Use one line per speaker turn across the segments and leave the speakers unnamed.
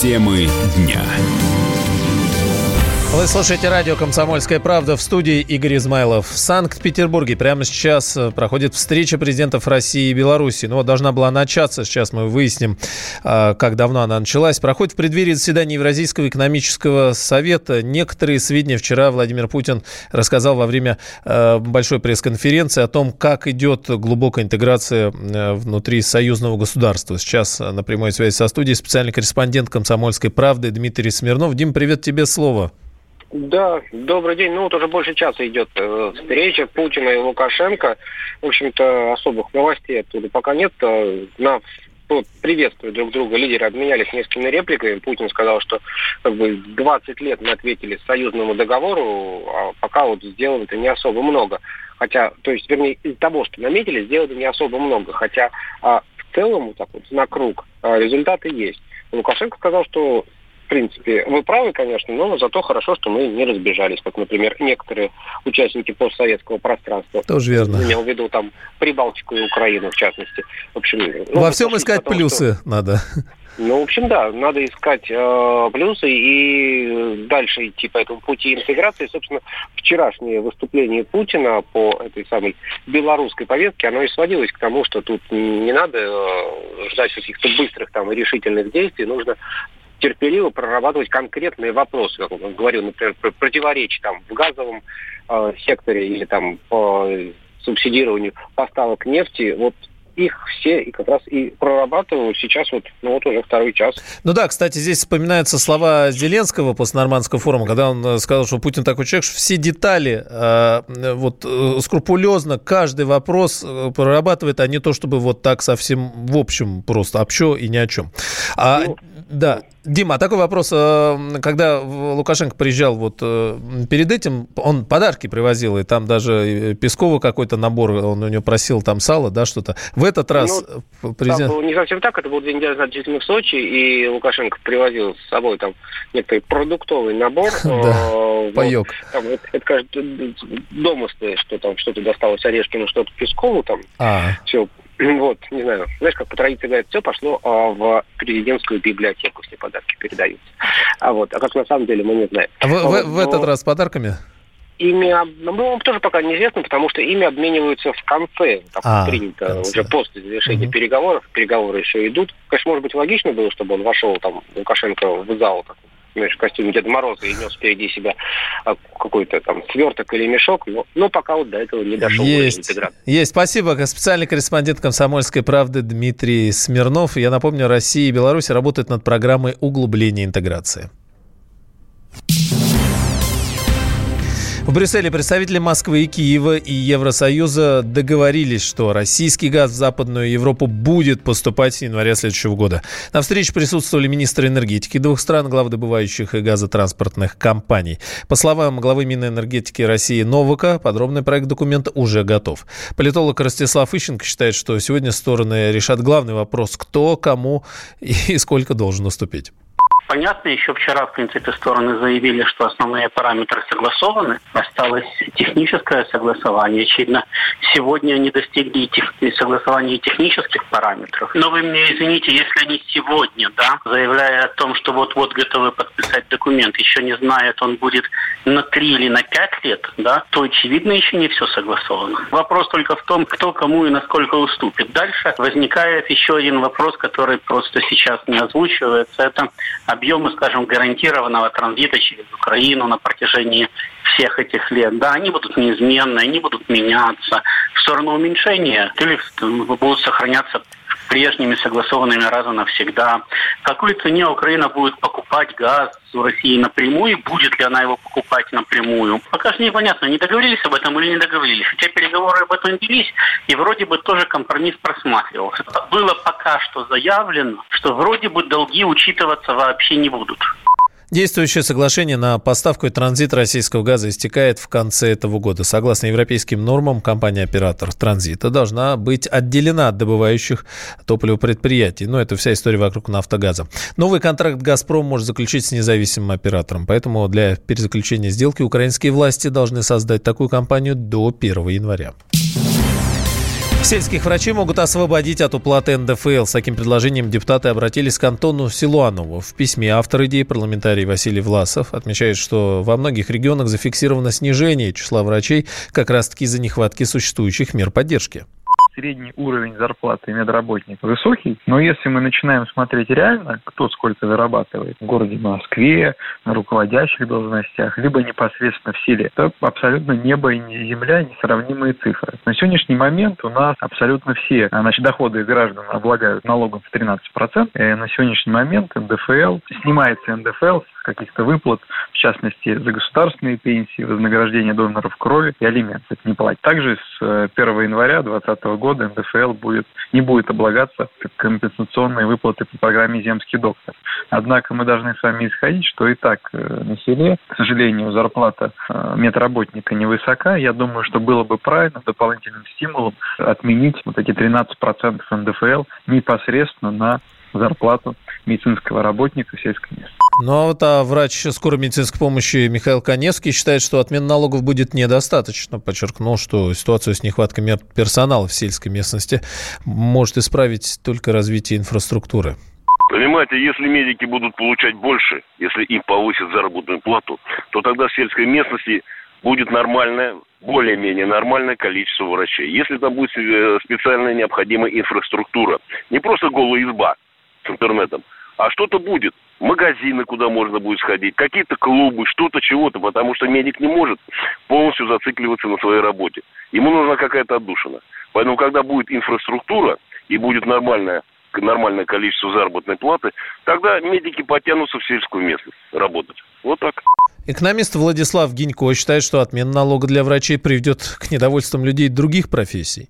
Темы дня.
Вы слушаете радио «Комсомольская правда» в студии Игорь Измайлов. В Санкт-Петербурге прямо сейчас э, проходит встреча президентов России и Беларуси. Ну, вот должна была начаться, сейчас мы выясним, э, как давно она началась. Проходит в преддверии заседания Евразийского экономического совета. Некоторые сведения вчера Владимир Путин рассказал во время э, большой пресс-конференции о том, как идет глубокая интеграция внутри союзного государства. Сейчас на прямой связи со студией специальный корреспондент «Комсомольской правды» Дмитрий Смирнов. Дим, привет тебе, слово.
Да, добрый день. Ну вот уже больше часа идет э, встреча Путина и Лукашенко. В общем-то, особых новостей оттуда пока нет. Э, на приветствуют друг друга. Лидеры обменялись несколькими репликами. Путин сказал, что как бы 20 лет мы ответили союзному договору, а пока вот сделано это не особо много. Хотя, то есть, вернее, из того, что наметили, сделано не особо много. Хотя а, в целом, вот так вот, на круг, а, результаты есть. Лукашенко сказал, что в принципе, вы правы, конечно, но зато хорошо, что мы не разбежались, как, например, некоторые участники постсоветского пространства.
Тоже верно.
Имел в виду там Прибалтику и Украину, в частности. В общем,
ну, Во всем искать потому, плюсы что... надо.
Ну, в общем, да, надо искать э, плюсы и дальше идти по этому пути интеграции. Собственно, вчерашнее выступление Путина по этой самой белорусской повестке, оно и сводилось к тому, что тут не надо э, ждать каких-то быстрых там решительных действий, нужно терпеливо прорабатывать конкретные вопросы, как он говорил, например, противоречия там в газовом э, секторе или там по субсидированию поставок нефти. Вот их все и как раз и прорабатываю сейчас вот, ну вот уже второй час.
Ну да, кстати, здесь вспоминаются слова Зеленского после нормандского форума, когда он э, сказал, что Путин такой человек, что все детали э, вот э, скрупулезно каждый вопрос э, прорабатывает, а не то, чтобы вот так совсем в общем просто общо и ни о чем. А, ну, да, Дима, а такой вопрос. Э, когда Лукашенко приезжал вот э, перед этим, он подарки привозил, и там даже Пескову какой-то набор, он у него просил там сало, да, что-то. В этот раз
ну, президент... Там было не совсем так, это был день действительно в Сочи, и Лукашенко привозил с собой там некий продуктовый набор.
Да, э, паёк.
Это, кажется, домыслы, что там что-то досталось Орешкину, что-то Пескову там. А. Все вот, не знаю, знаешь, как по традиции говорят, все пошло а, в президентскую библиотеку, все подарки передаются. А вот, а как на самом деле, мы не знаем.
А вы, вот, в, этот раз с подарками?
Ими, ну, тоже пока неизвестно, потому что ими обмениваются в конце, так а, принято, конце. уже после завершения угу. переговоров, переговоры еще идут. Конечно, может быть, логично было, чтобы он вошел, там, Лукашенко в зал, так, знаешь, в костюме Деда Мороза и нес впереди себя а, какой-то там сверток или мешок, но, но пока вот до этого не дошел.
Есть, есть. Спасибо. Специальный корреспондент «Комсомольской правды» Дмитрий Смирнов. Я напомню, Россия и Беларусь работают над программой углубления интеграции. В Брюсселе представители Москвы и Киева и Евросоюза договорились, что российский газ в Западную Европу будет поступать с января следующего года. На встрече присутствовали министры энергетики двух стран, главы добывающих и газотранспортных компаний. По словам главы Минэнергетики России Новака, подробный проект документа уже готов. Политолог Ростислав Ищенко считает, что сегодня стороны решат главный вопрос, кто, кому и сколько должен уступить.
Понятно, еще вчера, в принципе, стороны заявили, что основные параметры согласованы. Осталось техническое согласование. Очевидно, сегодня они достигли тех... согласования технических параметров. Но вы мне извините, если они сегодня, да, заявляя о том, что вот-вот готовы подписать документ, еще не знают, он будет на три или на пять лет, да, то, очевидно, еще не все согласовано. Вопрос только в том, кто кому и насколько уступит. Дальше возникает еще один вопрос, который просто сейчас не озвучивается. Это объемы, скажем, гарантированного транзита через Украину на протяжении всех этих лет, да, они будут неизменны, они будут меняться. В сторону уменьшения или будут сохраняться прежними согласованными раз и навсегда. В какой цене Украина будет покупать газ у России напрямую, будет ли она его покупать напрямую. Пока что непонятно, не договорились об этом или не договорились. Хотя переговоры об этом велись, и вроде бы тоже компромисс просматривался. Было пока что заявлено, что вроде бы долги учитываться вообще не будут.
Действующее соглашение на поставку и транзит российского газа истекает в конце этого года. Согласно европейским нормам, компания-оператор транзита должна быть отделена от добывающих топливо предприятий. Но это вся история вокруг нафтогаза. Новый контракт «Газпром» может заключить с независимым оператором. Поэтому для перезаключения сделки украинские власти должны создать такую компанию до 1 января. Сельских врачей могут освободить от уплаты НДФЛ. С таким предложением депутаты обратились к Антону Силуанову. В письме автор идеи парламентарий Василий Власов отмечает, что во многих регионах зафиксировано снижение числа врачей как раз-таки из-за нехватки существующих мер поддержки
средний уровень зарплаты медработника высокий, но если мы начинаем смотреть реально, кто сколько зарабатывает в городе Москве, на руководящих должностях, либо непосредственно в селе, то абсолютно небо и земля несравнимые цифры. На сегодняшний момент у нас абсолютно все значит, доходы граждан облагают налогом в 13%. И на сегодняшний момент НДФЛ, снимается НДФЛ с каких-то выплат, в частности, за государственные пенсии, вознаграждение доноров крови и алименты. Не платить. Также с 1 э, января 2020 года НДФЛ будет, не будет облагаться компенсационные выплаты по программе «Земский доктор». Однако мы должны с вами исходить, что и так э, на селе, к сожалению, зарплата э, медработника невысока. Я думаю, что было бы правильно дополнительным стимулом отменить вот эти 13% НДФЛ непосредственно на зарплату медицинского работника сельской местности.
Ну а вот а врач скорой медицинской помощи Михаил Коневский считает, что отмена налогов будет недостаточно. Подчеркнул, что ситуацию с нехваткой персонала в сельской местности может исправить только развитие инфраструктуры.
Понимаете, если медики будут получать больше, если им повысят заработную плату, то тогда в сельской местности будет нормальное, более-менее нормальное количество врачей. Если там будет э, специальная необходимая инфраструктура, не просто голая изба с интернетом, а что-то будет. Магазины, куда можно будет сходить, какие-то клубы, что-то, чего-то, потому что медик не может полностью зацикливаться на своей работе. Ему нужна какая-то отдушина. Поэтому, когда будет инфраструктура и будет нормальное, нормальное количество заработной платы, тогда медики потянутся в сельскую местность работать. Вот так.
Экономист Владислав Гинько считает, что отмена налога для врачей приведет к недовольствам людей других профессий.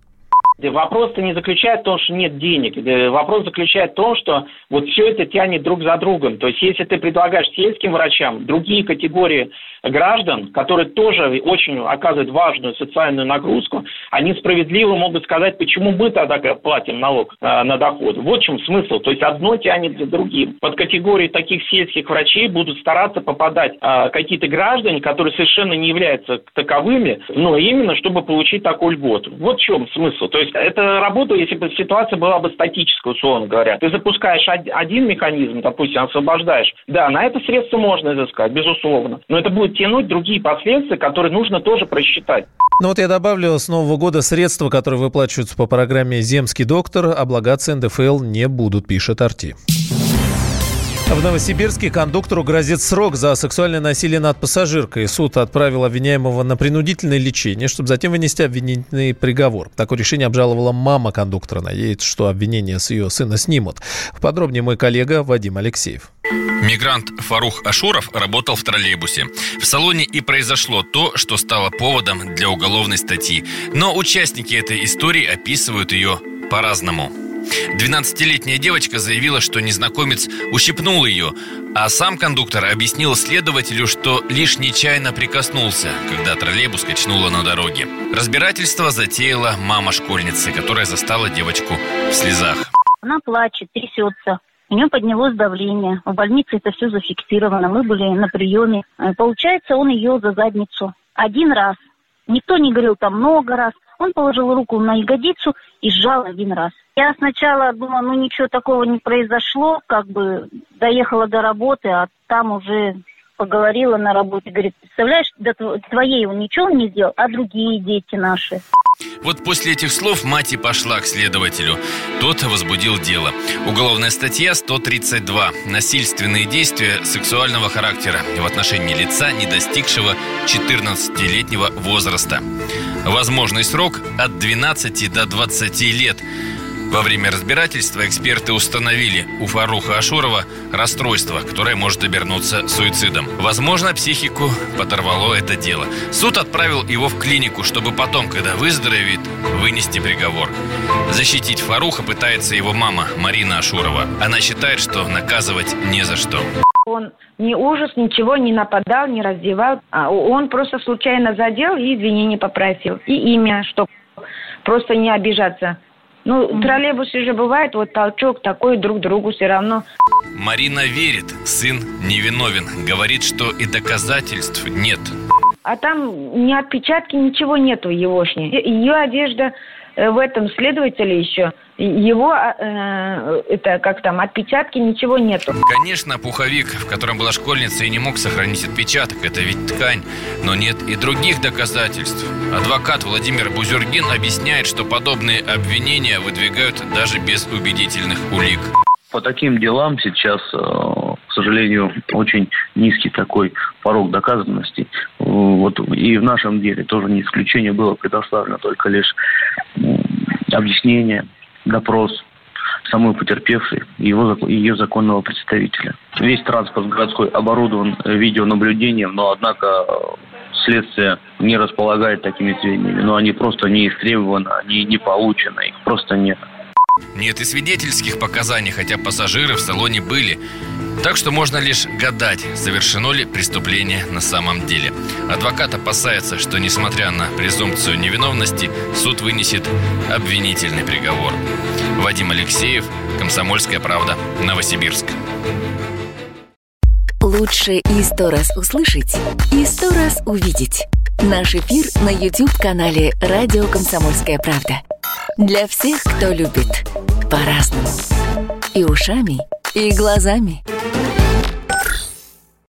Вопрос-то не заключается в том, что нет денег. Вопрос заключается в том, что вот все это тянет друг за другом. То есть если ты предлагаешь сельским врачам другие категории граждан, которые тоже очень оказывают важную социальную нагрузку, они справедливо могут сказать, почему мы тогда платим налог э, на доход. Вот в чем смысл. То есть одно тянет за другим. Под категории таких сельских врачей будут стараться попадать э, какие-то граждане, которые совершенно не являются таковыми, но именно чтобы получить такую льготу. Вот в чем смысл. То есть это работа, если бы ситуация была бы статическая, условно говоря. Ты запускаешь один механизм, допустим, освобождаешь. Да, на это средство можно изыскать, безусловно. Но это будет тянуть другие последствия, которые нужно тоже просчитать.
Ну вот я добавлю, с нового года средства, которые выплачиваются по программе «Земский доктор», облагаться НДФЛ не будут, пишет Арти. В Новосибирске кондуктору грозит срок за сексуальное насилие над пассажиркой. Суд отправил обвиняемого на принудительное лечение, чтобы затем вынести обвинительный приговор. Такое решение обжаловала мама кондуктора. Надеется, что обвинение с ее сына снимут. Подробнее мой коллега Вадим Алексеев.
Мигрант Фарух Ашуров работал в троллейбусе. В салоне и произошло то, что стало поводом для уголовной статьи. Но участники этой истории описывают ее по-разному. 12-летняя девочка заявила, что незнакомец ущипнул ее, а сам кондуктор объяснил следователю, что лишь нечаянно прикоснулся, когда троллейбус качнуло на дороге. Разбирательство затеяла мама школьницы, которая застала девочку в слезах.
Она плачет, трясется. У нее поднялось давление. В больнице это все зафиксировано. Мы были на приеме. Э, получается, он ее за задницу. Один раз. Никто не говорил там много раз. Он положил руку на ягодицу и сжал один раз. Я сначала думала, ну ничего такого не произошло, как бы доехала до работы, а там уже поговорила на работе, говорит, представляешь, до твоей он ничего не сделал, а другие дети наши.
Вот после этих слов мать и пошла к следователю. Тот возбудил дело. Уголовная статья 132. Насильственные действия сексуального характера в отношении лица, не достигшего 14-летнего возраста. Возможный срок от 12 до 20 лет. Во время разбирательства эксперты установили у Фаруха Ашурова расстройство, которое может обернуться суицидом. Возможно, психику подорвало это дело. Суд отправил его в клинику, чтобы потом, когда выздоровеет, вынести приговор. Защитить Фаруха пытается его мама Марина Ашурова. Она считает, что наказывать не за что.
Он ни ужас, ничего не нападал, не раздевал. А он просто случайно задел и извинения попросил. И имя, чтобы просто не обижаться. Ну, mm-hmm. троллейбусы же бывает, вот толчок такой друг другу все равно.
Марина верит, сын невиновен. Говорит, что и доказательств нет.
А там ни отпечатки, ничего нету егошней. Ее одежда э, в этом следователе еще его, э, это как там, отпечатки, ничего нету.
Конечно, пуховик, в котором была школьница, и не мог сохранить отпечаток, это ведь ткань. Но нет и других доказательств. Адвокат Владимир Бузюргин объясняет, что подобные обвинения выдвигают даже без убедительных улик.
По таким делам сейчас, э, к сожалению, очень низкий такой порог доказанности. Вот и в нашем деле тоже не исключение было предоставлено только лишь объяснение, допрос самой потерпевшей его, ее законного представителя. Весь транспорт городской оборудован видеонаблюдением, но однако следствие не располагает такими сведениями. Но они просто не истребованы, они не получены, их просто нет.
Нет и свидетельских показаний, хотя пассажиры в салоне были. Так что можно лишь гадать, совершено ли преступление на самом деле. Адвокат опасается, что несмотря на презумпцию невиновности, суд вынесет обвинительный приговор. Вадим Алексеев, Комсомольская правда, Новосибирск.
Лучше и сто раз услышать, и сто раз увидеть. Наш эфир на YouTube-канале «Радио Комсомольская правда». Для всех, кто любит по-разному. И ушами, и глазами.